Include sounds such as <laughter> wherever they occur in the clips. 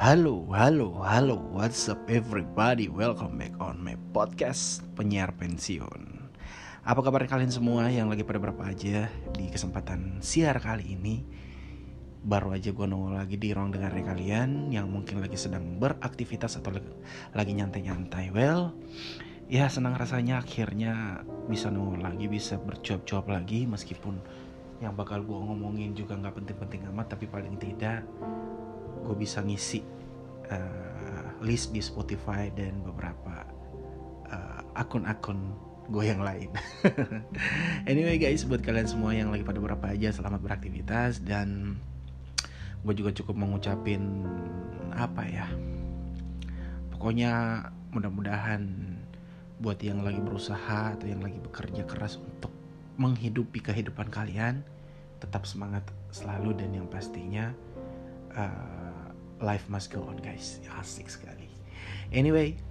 Halo, halo, halo, what's up everybody? Welcome back on my podcast penyiar pensiun. Apa kabar kalian semua yang lagi pada berapa aja di kesempatan siar kali ini? Baru aja gue nongol lagi di ruang dengar kalian yang mungkin lagi sedang beraktivitas atau lagi nyantai-nyantai. Well, ya senang rasanya akhirnya bisa nongol lagi, bisa bercuap-cuap lagi meskipun yang bakal gue ngomongin juga nggak penting-penting amat tapi paling tidak gue bisa ngisi uh, list di Spotify dan beberapa uh, akun-akun gue yang lain. <laughs> anyway guys, buat kalian semua yang lagi pada berapa aja selamat beraktivitas dan gue juga cukup mengucapin apa ya. Pokoknya mudah-mudahan buat yang lagi berusaha atau yang lagi bekerja keras untuk menghidupi kehidupan kalian tetap semangat selalu dan yang pastinya uh, life must go on guys. Asik sekali. Anyway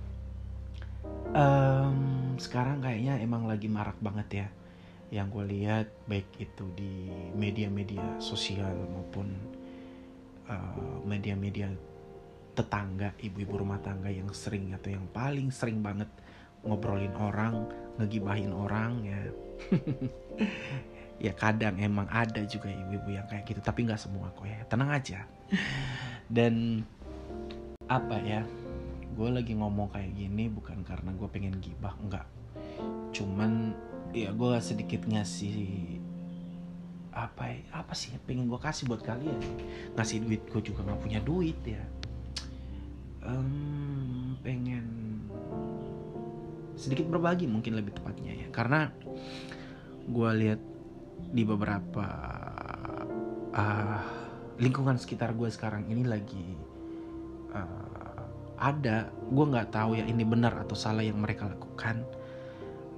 um, sekarang kayaknya emang lagi marak banget ya. Yang gue lihat baik itu di media-media sosial maupun uh, media-media tetangga ibu-ibu rumah tangga yang sering atau yang paling sering banget ngobrolin orang ngegibahin orang ya. <laughs> Ya kadang emang ada juga ibu-ibu yang kayak gitu tapi nggak semua kok ya. Tenang aja dan apa ya gue lagi ngomong kayak gini bukan karena gue pengen gibah enggak. Cuman ya gue sedikit ngasih apa ya, apa sih yang pengen gue kasih buat kalian? Ngasih duit gue juga nggak punya duit ya. Um, pengen sedikit berbagi mungkin lebih tepatnya ya. Karena gue lihat di beberapa uh, lingkungan sekitar gue sekarang ini lagi uh, ada. Gue nggak tahu ya ini benar atau salah yang mereka lakukan.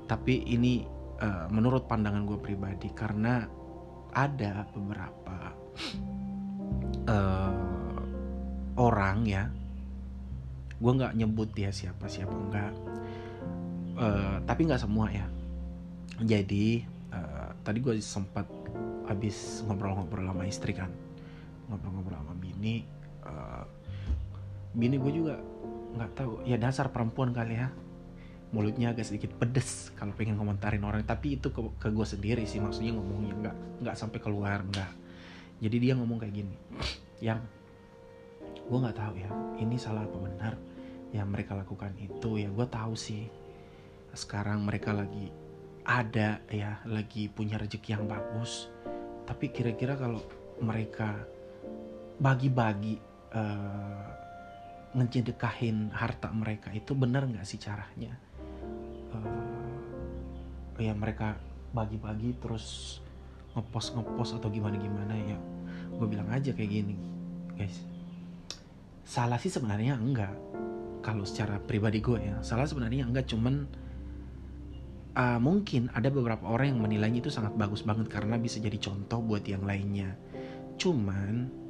Tapi ini uh, menurut pandangan gue pribadi karena ada beberapa uh, orang ya gue nggak nyebut dia siapa siapa enggak. Uh, tapi nggak semua ya. Jadi uh, tadi gue sempat habis ngobrol-ngobrol sama istri kan ngobrol-ngobrol sama bini uh, bini gue juga nggak tahu. Ya dasar perempuan kali ya. Mulutnya agak sedikit pedes kalau pengen komentarin orang. Tapi itu ke, ke gue sendiri sih maksudnya ngomongnya nggak nggak sampai keluar nggak. Jadi dia ngomong kayak gini yang gue nggak tahu ya ini salah apa benar yang mereka lakukan itu. Ya gue tahu sih sekarang mereka lagi ada ya lagi punya rezeki yang bagus. Tapi kira-kira kalau mereka bagi-bagi uh, harta mereka itu benar nggak sih caranya? Uh, ya mereka bagi-bagi terus ngepost ngepost atau gimana gimana ya. Gue bilang aja kayak gini guys. Salah sih sebenarnya enggak kalau secara pribadi gue ya. Salah sebenarnya enggak cuman uh, mungkin ada beberapa orang yang menilainya itu sangat bagus banget karena bisa jadi contoh buat yang lainnya. Cuman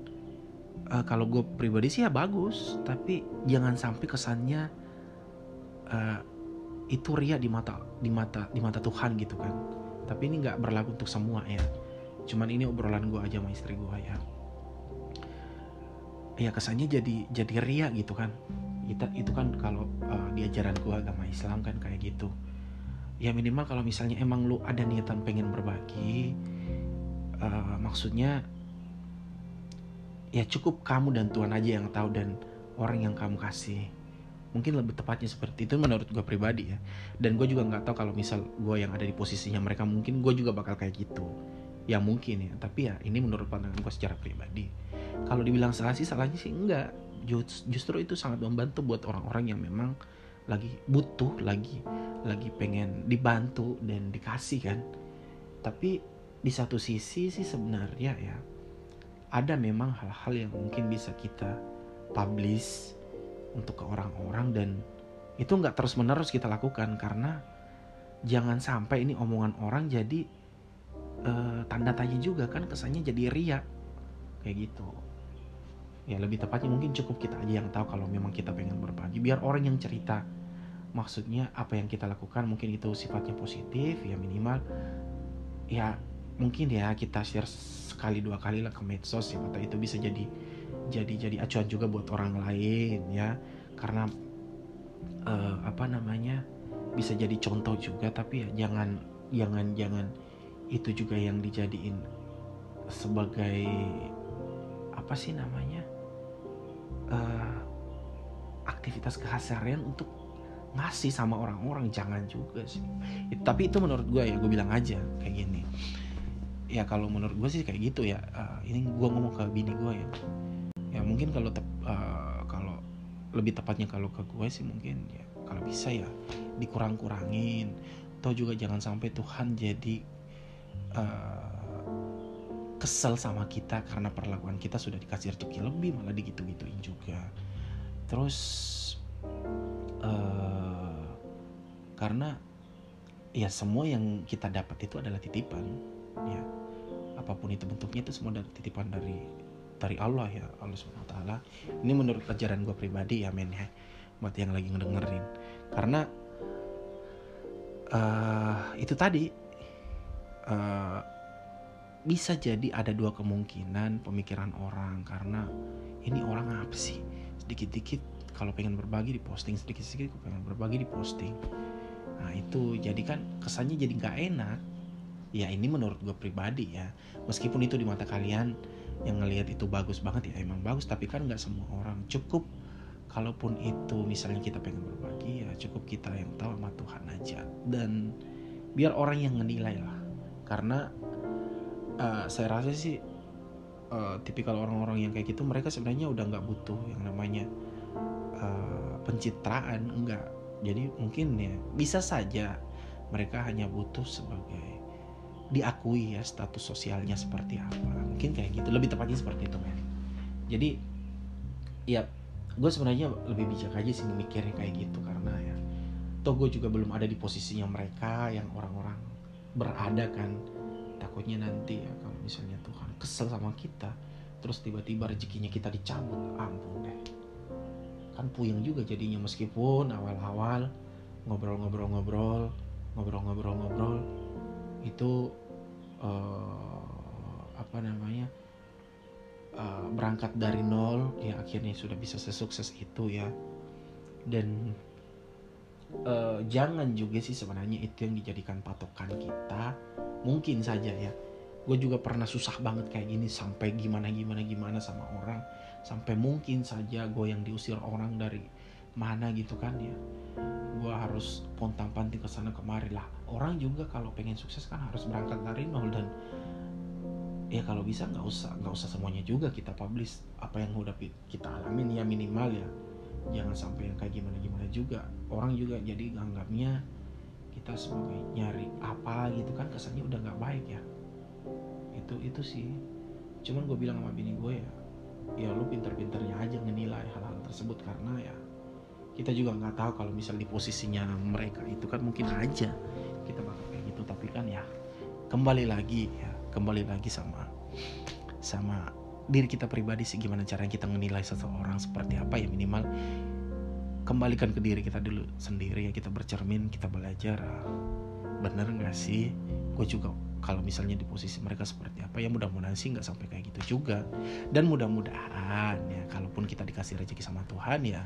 uh, kalau gue pribadi sih ya bagus tapi jangan sampai kesannya uh, itu ria di mata di mata di mata Tuhan gitu kan. Tapi ini nggak berlaku untuk semua ya. Cuman ini obrolan gue aja sama istri gue ya. Ya kesannya jadi jadi ria gitu kan. Kita itu kan kalau uh, di gue agama Islam kan kayak gitu. Ya minimal kalau misalnya emang lu ada niatan pengen berbagi uh, maksudnya ya cukup kamu dan Tuhan aja yang tahu dan orang yang kamu kasih. Mungkin lebih tepatnya seperti itu menurut gue pribadi ya. Dan gue juga nggak tahu kalau misal gue yang ada di posisinya mereka mungkin gue juga bakal kayak gitu. Ya mungkin ya tapi ya ini menurut pandangan gue secara pribadi. Kalau dibilang salah sih salahnya sih enggak. Justru itu sangat membantu buat orang-orang yang memang lagi butuh lagi lagi pengen dibantu dan dikasih kan. Tapi di satu sisi sih sebenarnya ya ada memang hal-hal yang mungkin bisa kita publish untuk ke orang-orang dan itu nggak terus menerus kita lakukan karena jangan sampai ini omongan orang jadi uh, tanda tanya juga kan kesannya jadi ria kayak gitu. Ya lebih tepatnya mungkin cukup kita aja yang tahu kalau memang kita pengen berbagi. Biar orang yang cerita maksudnya apa yang kita lakukan mungkin itu sifatnya positif ya minimal ya mungkin ya kita share sekali dua kali lah ke medsos ya atau itu bisa jadi jadi jadi acuan juga buat orang lain ya. Karena uh, apa namanya bisa jadi contoh juga tapi ya jangan jangan jangan itu juga yang dijadiin sebagai apa sih namanya uh, aktivitas keseharian untuk ngasih sama orang-orang jangan juga sih. Tapi itu menurut gue ya gue bilang aja kayak gini ya kalau menurut gue sih kayak gitu ya. Uh, ini gue ngomong ke bini gue ya. Ya mungkin kalau uh, kalau lebih tepatnya kalau ke gue sih mungkin ya kalau bisa ya dikurang-kurangin. Atau juga jangan sampai Tuhan jadi uh, kesel sama kita karena perlakuan kita sudah dikasih rezeki lebih malah digitu-gituin juga. Terus uh, karena ya semua yang kita dapat itu adalah titipan ya apa pun itu bentuknya itu semua dari titipan dari dari Allah ya Allah subhanahu taala. Ini menurut ajaran gue pribadi ya men ya buat yang lagi ngedengerin. Karena uh, itu tadi uh, bisa jadi ada dua kemungkinan pemikiran orang. Karena ini orang apa sih? Sedikit-dikit kalau pengen berbagi di posting sedikit-sedikit pengen berbagi di posting nah itu jadi kan kesannya jadi nggak enak ya ini menurut gue pribadi ya. Meskipun itu di mata kalian yang ngelihat itu bagus banget ya emang bagus. Tapi kan nggak semua orang. Cukup kalaupun itu misalnya kita pengen berbagi ya cukup kita yang tahu sama Tuhan aja. Dan biar orang yang menilai lah. Karena uh, saya rasa sih uh, tipikal orang-orang yang kayak gitu mereka sebenarnya udah nggak butuh yang namanya uh, pencitraan. Enggak jadi mungkin ya bisa saja mereka hanya butuh sebagai diakui ya status sosialnya seperti apa. Mungkin kayak gitu lebih tepatnya seperti itu men jadi ya gue sebenarnya lebih bijak aja sih mikirnya kayak gitu karena ya toh gue juga belum ada di posisinya mereka yang orang-orang berada kan. Takutnya nanti ya kalau misalnya Tuhan kesel sama kita terus tiba-tiba rezekinya kita dicabut ampun deh. Kan puyeng juga jadinya meskipun awal-awal ngobrol-ngobrol-ngobrol ngobrol-ngobrol-ngobrol itu uh, apa namanya uh, berangkat dari nol ya akhirnya sudah bisa sesukses itu ya. Dan uh, jangan juga sih sebenarnya itu yang dijadikan patokan kita. Mungkin saja ya. Gue juga pernah susah banget kayak gini sampai gimana gimana gimana sama orang. Sampai mungkin saja gue yang diusir orang dari mana gitu kan ya. Gue harus pontang panting ke sana kemari lah. Orang juga kalau pengen sukses kan harus berangkat dari nol dan ya kalau bisa nggak usah nggak usah semuanya juga kita publish apa yang udah kita alamin ya minimal ya. Jangan sampai yang kayak gimana gimana juga. Orang juga jadi nganggapnya kita sebagai nyari apa gitu kan kesannya udah nggak baik ya. Itu itu sih. Cuman gue bilang sama bini gue ya ya lu pinter-pinternya aja menilai hal-hal tersebut karena ya kita juga nggak tahu kalau misal di posisinya mereka itu kan mungkin aja kita bakal kayak gitu. Tapi kan ya kembali lagi ya kembali lagi sama sama diri kita pribadi sih gimana cara kita menilai seseorang seperti apa ya minimal. Kembalikan ke diri kita dulu sendiri ya kita bercermin kita belajar. Bener nggak sih? Gue juga kalau misalnya di posisi mereka seperti apa ya mudah-mudahan sih nggak sampai kayak gitu juga. Dan mudah-mudahan ya kalaupun kita dikasih rezeki sama Tuhan ya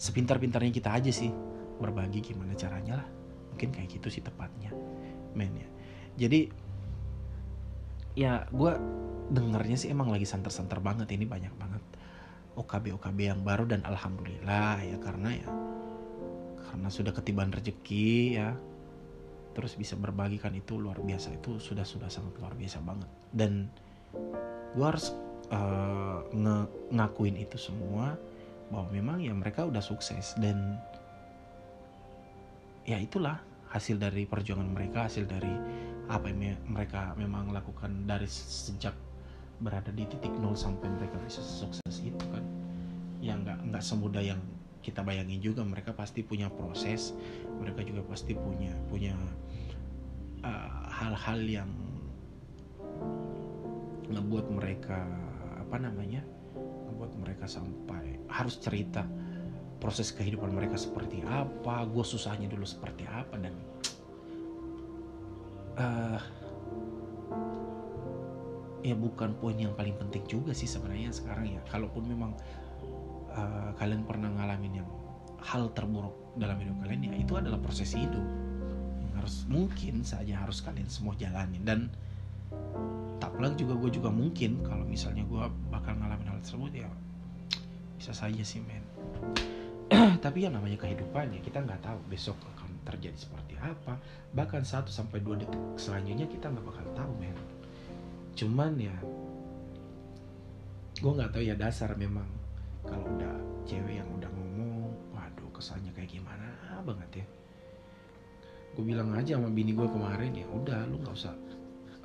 sepintar-pintarnya kita aja sih. Berbagi gimana caranya lah. Mungkin kayak gitu sih tepatnya men ya. Jadi ya gue dengarnya sih emang lagi santer-santer banget. Ini banyak banget OKB OKB yang baru dan alhamdulillah ya karena ya karena sudah ketiban rezeki ya. Terus bisa berbagi kan itu luar biasa. Itu sudah sudah sangat luar biasa banget. Dan gue harus uh, nge ngakuin itu semua bahwa memang ya mereka udah sukses dan ya itulah hasil dari perjuangan mereka hasil dari apa yang mereka memang lakukan dari sejak berada di titik nol sampai mereka bisa sukses itu kan. Ya nggak nggak semudah yang kita bayangin juga mereka pasti punya proses mereka juga pasti punya punya uh, hal-hal uh, yang ngebuat mereka apa namanya ngebuat mereka sampai harus cerita proses kehidupan mereka seperti apa gue susahnya dulu seperti apa dan uh, ya bukan poin yang paling penting juga sih sebenarnya sekarang ya. Kalaupun memang uh, kalian pernah ngalamin yang hal terburuk dalam hidup kalian ya itu adalah proses hidup. Yang harus mungkin saja harus kalian semua jalani dan tak pelak juga gue juga mungkin kalau misalnya gue hal tersebut ya bisa saja sih men. <clears throat> Tapi ya namanya kehidupan ya kita nggak tahu besok akan terjadi seperti apa. Bahkan satu sampai dua detik selanjutnya kita nggak bakal tahu men. Cuman ya gue nggak tahu ya dasar memang kalau udah cewek yang udah ngomong waduh kesannya kayak gimana banget ya. Gue bilang aja sama bini gue kemarin ya udah lu nggak usah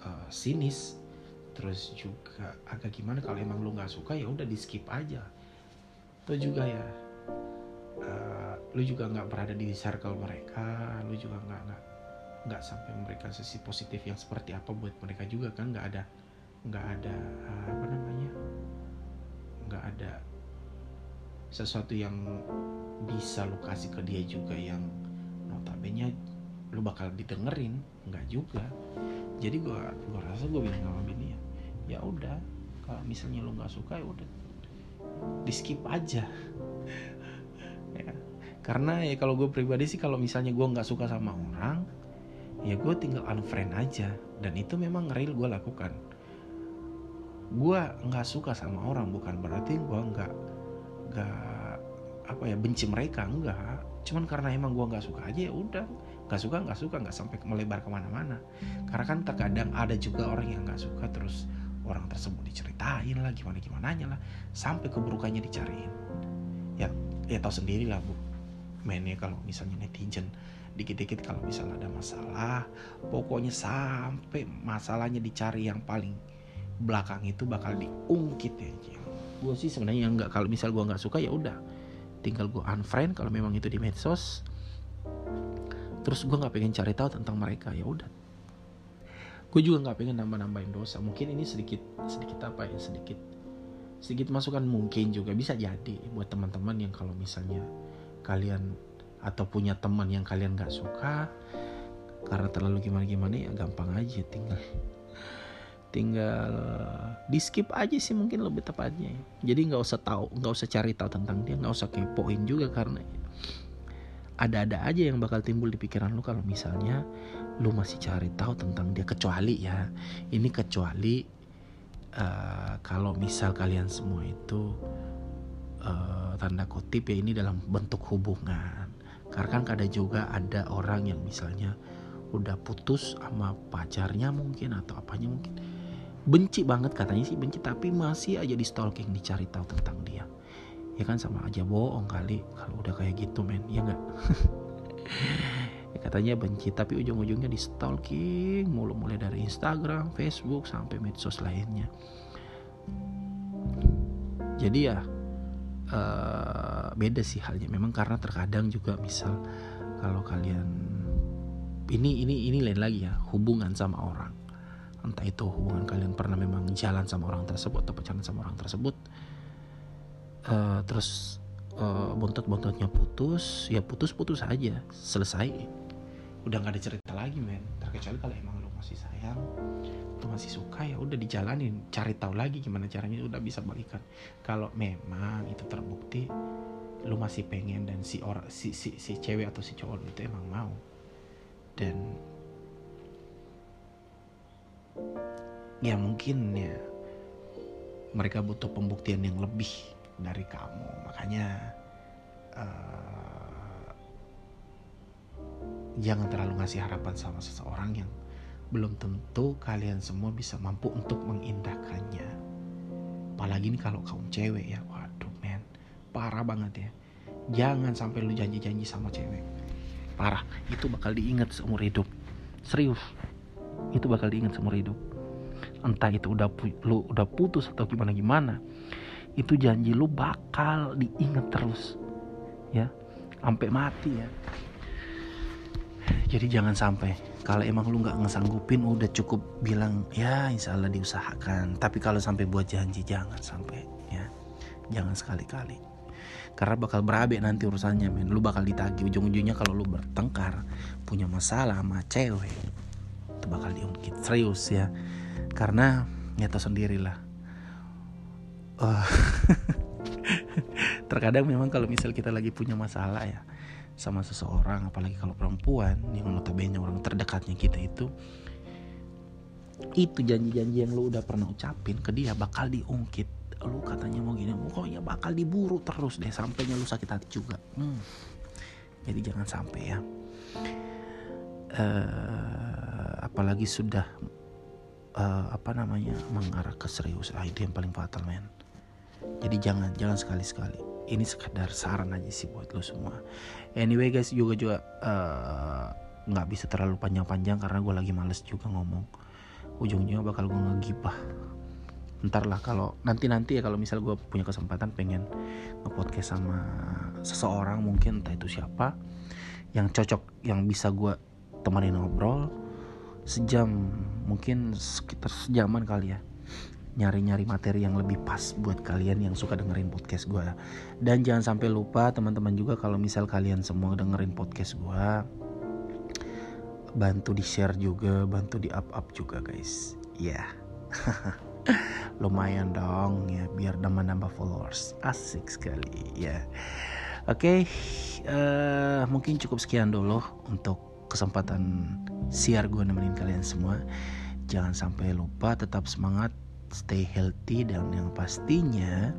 uh, sinis terus juga agak gimana kalau emang lu nggak suka ya udah di skip aja. Atau juga ya uh, lu juga nggak berada di circle mereka lu juga nggak nggak nggak sampai memberikan sisi positif yang seperti apa buat mereka juga kan nggak ada nggak ada uh, apa namanya nggak ada sesuatu yang bisa lu kasih ke dia juga yang notabene lu bakal didengerin. Nggak juga. Jadi gua gua rasa gua bilang sama bini ya ya udah kalau misalnya lu nggak suka ya udah. Di skip aja. Ya. Karena ya kalau gue pribadi sih kalau misalnya gue nggak suka sama orang ya gue tinggal unfriend aja. Dan itu memang real gue lakukan. Gue nggak suka sama orang bukan berarti gue nggak nggak apa ya benci mereka enggak cuman karena emang gue nggak suka aja ya udah. Nggak suka nggak suka nggak sampai melebar ke mana-mana. Karena kan terkadang ada juga orang yang nggak suka terus orang tersebut diceritain lah gimana gimana lah. Sampai keburukannya dicariin. Ya ya tahu sendiri lah bu. Mainnya kalau misalnya netizen dikit-dikit kalau misalnya ada masalah pokoknya sampai masalahnya dicari yang paling belakang itu bakal diungkit ya gue sih sebenarnya nggak kalau misal gue nggak suka ya udah. Tinggal gue unfriend kalau memang itu di medsos. Terus gue nggak pengen cari tahu tentang mereka ya udah gue juga nggak pengen nambah-nambahin dosa. Mungkin ini sedikit sedikit apa ya? Sedikit sedikit masukan mungkin juga. Bisa jadi buat teman-teman yang kalau misalnya kalian atau punya teman yang kalian nggak suka karena terlalu gimana-gimana ya gampang aja tinggal tinggal di skip aja sih mungkin lebih tepatnya. Jadi nggak usah tahu nggak usah cari tahu tentang dia nggak usah kepoin juga karena ada-ada aja yang bakal timbul di pikiran lu kalau misalnya lu masih cari tahu tentang dia. Kecuali ya ini kecuali uh, kalau misal kalian semua itu uh, tanda kutip ya ini dalam bentuk hubungan. Karena kan kadang juga ada orang yang misalnya udah putus sama pacarnya mungkin atau apanya mungkin. Benci banget katanya sih benci tapi masih aja di stalking dicari tahu tentang dia ya kan sama aja bohong kali kalau udah kayak gitu men. Ya nggak? <laughs> Ya katanya benci tapi ujung-ujungnya di stalking mulu mulai dari Instagram, Facebook sampai medsos lainnya. Jadi ya uh, beda sih halnya. Memang karena terkadang juga misal kalau kalian ini ini ini lain lagi ya hubungan sama orang. Entah itu hubungan kalian pernah memang jalan sama orang tersebut atau pacaran sama orang tersebut uh, terus uh, bontot-bontotnya putus ya putus-putus aja selesai. Udah nggak ada cerita lagi men. Terkecuali kalau emang lo masih sayang lo masih suka ya udah dijalanin. Cari tahu lagi gimana caranya udah bisa balikan. Kalau memang itu terbukti lo masih pengen dan si orang si, si si cewek atau si cowok itu emang mau. Dan ya mungkin ya mereka butuh pembuktian yang lebih dari kamu. Makanya uh, jangan terlalu ngasih harapan sama seseorang yang belum tentu kalian semua bisa mampu untuk mengindahkannya. Apalagi nih kalau kaum cewek ya. Waduh men. Parah banget ya. Jangan sampai lu janji-janji sama cewek. Parah. Itu bakal diingat seumur hidup. Serius. Itu bakal diingat seumur hidup. Entah itu udah lu udah putus atau gimana gimana itu janji lu bakal diingat terus. Ya sampai mati ya. Jadi jangan sampai. Kalau emang lu nggak ngesanggupin udah cukup bilang ya insya Allah diusahakan. Tapi kalau sampai buat janji jangan sampai ya. Jangan sekali-kali. Karena bakal berabe nanti urusannya men. Lu bakal ditagi ujung-ujungnya kalau lu bertengkar punya masalah sama cewek itu bakal diungkit serius ya. Karena ya tau sendiri lah uh, <laughs> terkadang memang kalau misal kita lagi punya masalah ya sama seseorang apalagi kalau perempuan yang notabene orang terdekatnya kita itu itu janji-janji yang lu udah pernah ucapin ke dia bakal diungkit. Lu katanya mau gini pokoknya bakal diburu terus deh sampainya lu sakit hati juga. Hmm. jadi jangan sampai ya. Uh, apalagi sudah uh, apa namanya mengarah ke serius. Ah itu yang paling fatal men jadi jangan jangan sekali-sekali. Ini sekedar saran aja sih buat lo semua. Anyway guys juga juga eh, nggak uh, bisa terlalu panjang-panjang karena gue lagi males juga ngomong. Ujungnya bakal gue ngegibah. Ntar lah kalau nanti nanti ya kalau misal gue punya kesempatan pengen ngepodcast sama seseorang mungkin entah itu siapa yang cocok yang bisa gue temenin ngobrol sejam mungkin sekitar sejaman kali ya nyari-nyari materi yang lebih pas buat kalian yang suka dengerin podcast gue dan jangan sampai lupa teman-teman juga kalau misal kalian semua dengerin podcast gue bantu di share juga bantu di up up juga guys. Ya. Yeah. <laughs> lumayan dong ya biar nambah-nambah followers. Asik sekali ya. Oke okay, uh, eh, mungkin cukup sekian dulu untuk kesempatan siar gue nemenin kalian semua. Jangan sampai lupa tetap semangat stay healthy dan yang pastinya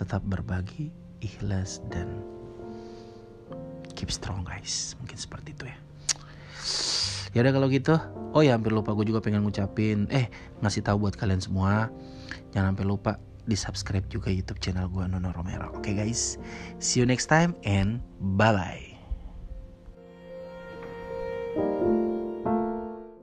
tetap berbagi, ikhlas dan keep strong guys. Mungkin seperti itu ya. Ya udah kalau gitu. Oh ya hampir lupa gue juga pengen ngucapin eh ngasih tahu buat kalian semua jangan sampai lupa di subscribe juga YouTube channel gue Nono Romero. Oke okay, guys, see you next time and bye bye.